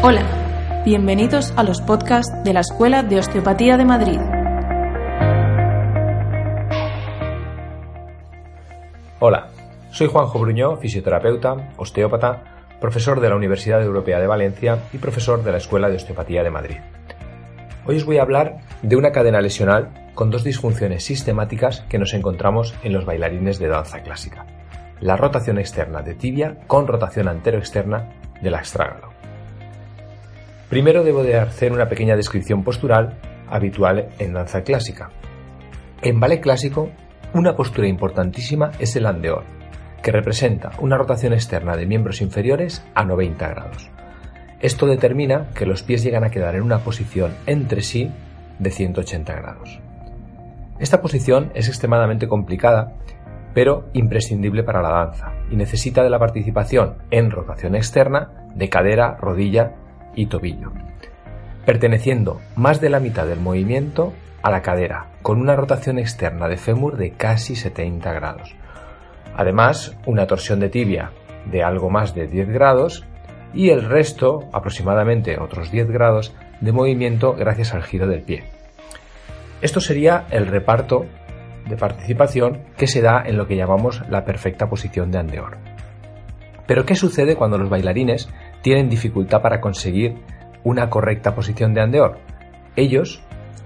Hola, bienvenidos a los podcasts de la Escuela de Osteopatía de Madrid. Hola, soy Juanjo Bruñó, fisioterapeuta, osteópata, profesor de la Universidad Europea de Valencia y profesor de la Escuela de Osteopatía de Madrid. Hoy os voy a hablar de una cadena lesional con dos disfunciones sistemáticas que nos encontramos en los bailarines de danza clásica. La rotación externa de tibia con rotación antero-externa del astrágalo. Primero debo de hacer una pequeña descripción postural habitual en danza clásica. En ballet clásico, una postura importantísima es el andeor, que representa una rotación externa de miembros inferiores a 90 grados. Esto determina que los pies llegan a quedar en una posición entre sí de 180 grados. Esta posición es extremadamente complicada, pero imprescindible para la danza, y necesita de la participación en rotación externa de cadera, rodilla y tobillo, perteneciendo más de la mitad del movimiento a la cadera, con una rotación externa de fémur de casi 70 grados. Además, una torsión de tibia de algo más de 10 grados y el resto, aproximadamente otros 10 grados, de movimiento gracias al giro del pie. Esto sería el reparto de participación que se da en lo que llamamos la perfecta posición de andeor. Pero ¿qué sucede cuando los bailarines tienen dificultad para conseguir una correcta posición de andeor? Ellos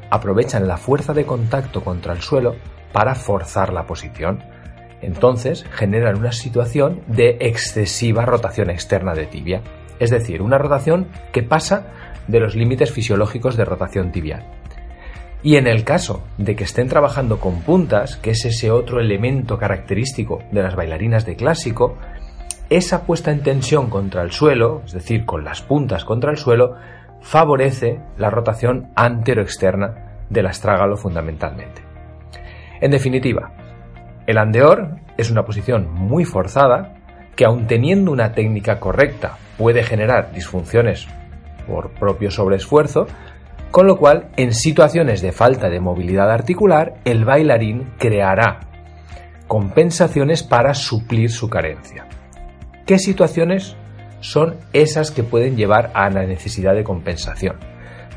aprovechan la fuerza de contacto contra el suelo para forzar la posición. Entonces generan una situación de excesiva rotación externa de tibia, es decir, una rotación que pasa de los límites fisiológicos de rotación tibial. Y en el caso de que estén trabajando con puntas, que es ese otro elemento característico de las bailarinas de clásico, esa puesta en tensión contra el suelo, es decir, con las puntas contra el suelo, favorece la rotación antero-externa del astrágalo fundamentalmente. En definitiva, el andeor es una posición muy forzada que aun teniendo una técnica correcta puede generar disfunciones por propio sobreesfuerzo, con lo cual en situaciones de falta de movilidad articular el bailarín creará compensaciones para suplir su carencia. ¿Qué situaciones son esas que pueden llevar a la necesidad de compensación?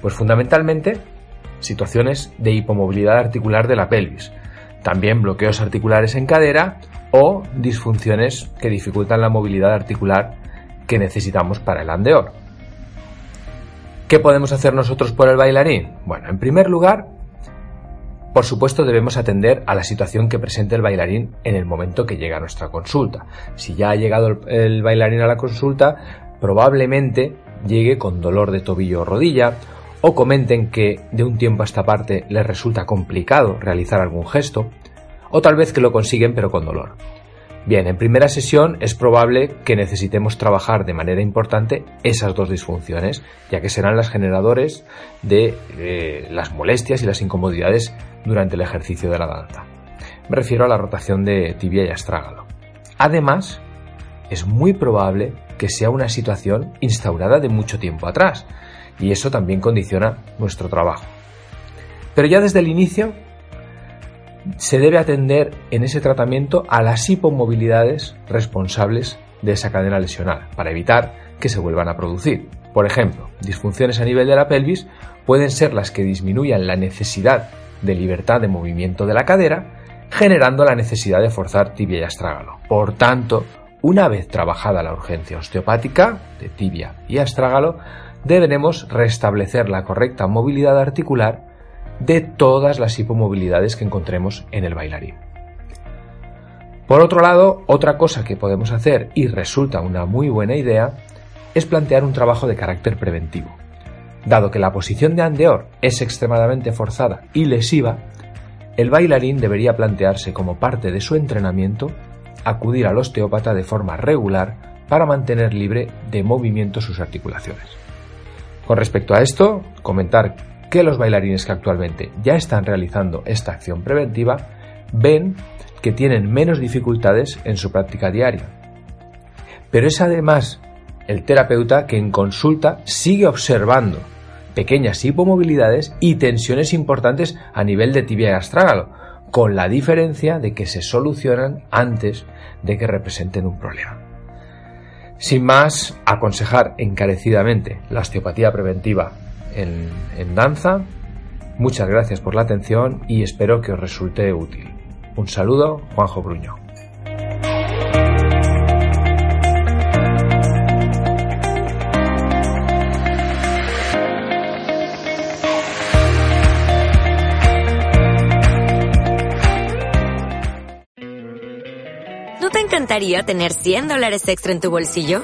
Pues fundamentalmente situaciones de hipomovilidad articular de la pelvis, también bloqueos articulares en cadera o disfunciones que dificultan la movilidad articular que necesitamos para el andeor. ¿Qué podemos hacer nosotros por el bailarín? Bueno, en primer lugar, por supuesto debemos atender a la situación que presente el bailarín en el momento que llega a nuestra consulta. Si ya ha llegado el bailarín a la consulta, probablemente llegue con dolor de tobillo o rodilla, o comenten que de un tiempo a esta parte les resulta complicado realizar algún gesto, o tal vez que lo consiguen pero con dolor. Bien, en primera sesión es probable que necesitemos trabajar de manera importante esas dos disfunciones, ya que serán las generadores de eh, las molestias y las incomodidades durante el ejercicio de la danza. Me refiero a la rotación de tibia y astrágalo. Además, es muy probable que sea una situación instaurada de mucho tiempo atrás, y eso también condiciona nuestro trabajo. Pero ya desde el inicio se debe atender en ese tratamiento a las hipomovilidades responsables de esa cadena lesional para evitar que se vuelvan a producir. Por ejemplo, disfunciones a nivel de la pelvis pueden ser las que disminuyan la necesidad de libertad de movimiento de la cadera, generando la necesidad de forzar tibia y astrágalo. Por tanto, una vez trabajada la urgencia osteopática de tibia y astrágalo, deberemos restablecer la correcta movilidad articular de todas las hipomovilidades que encontremos en el bailarín. Por otro lado, otra cosa que podemos hacer y resulta una muy buena idea es plantear un trabajo de carácter preventivo. Dado que la posición de andeor es extremadamente forzada y lesiva, el bailarín debería plantearse como parte de su entrenamiento acudir al osteópata de forma regular para mantener libre de movimiento sus articulaciones. Con respecto a esto, comentar que los bailarines que actualmente ya están realizando esta acción preventiva ven que tienen menos dificultades en su práctica diaria. Pero es además el terapeuta que en consulta sigue observando pequeñas hipomovilidades y tensiones importantes a nivel de tibia y astrágalo, con la diferencia de que se solucionan antes de que representen un problema. Sin más, aconsejar encarecidamente la osteopatía preventiva en, danza. Muchas gracias por la atención y espero que os resulte útil. Un saludo, Juanjo Bruño. ¿No te encantaría tener 100 dólares extra en tu bolsillo?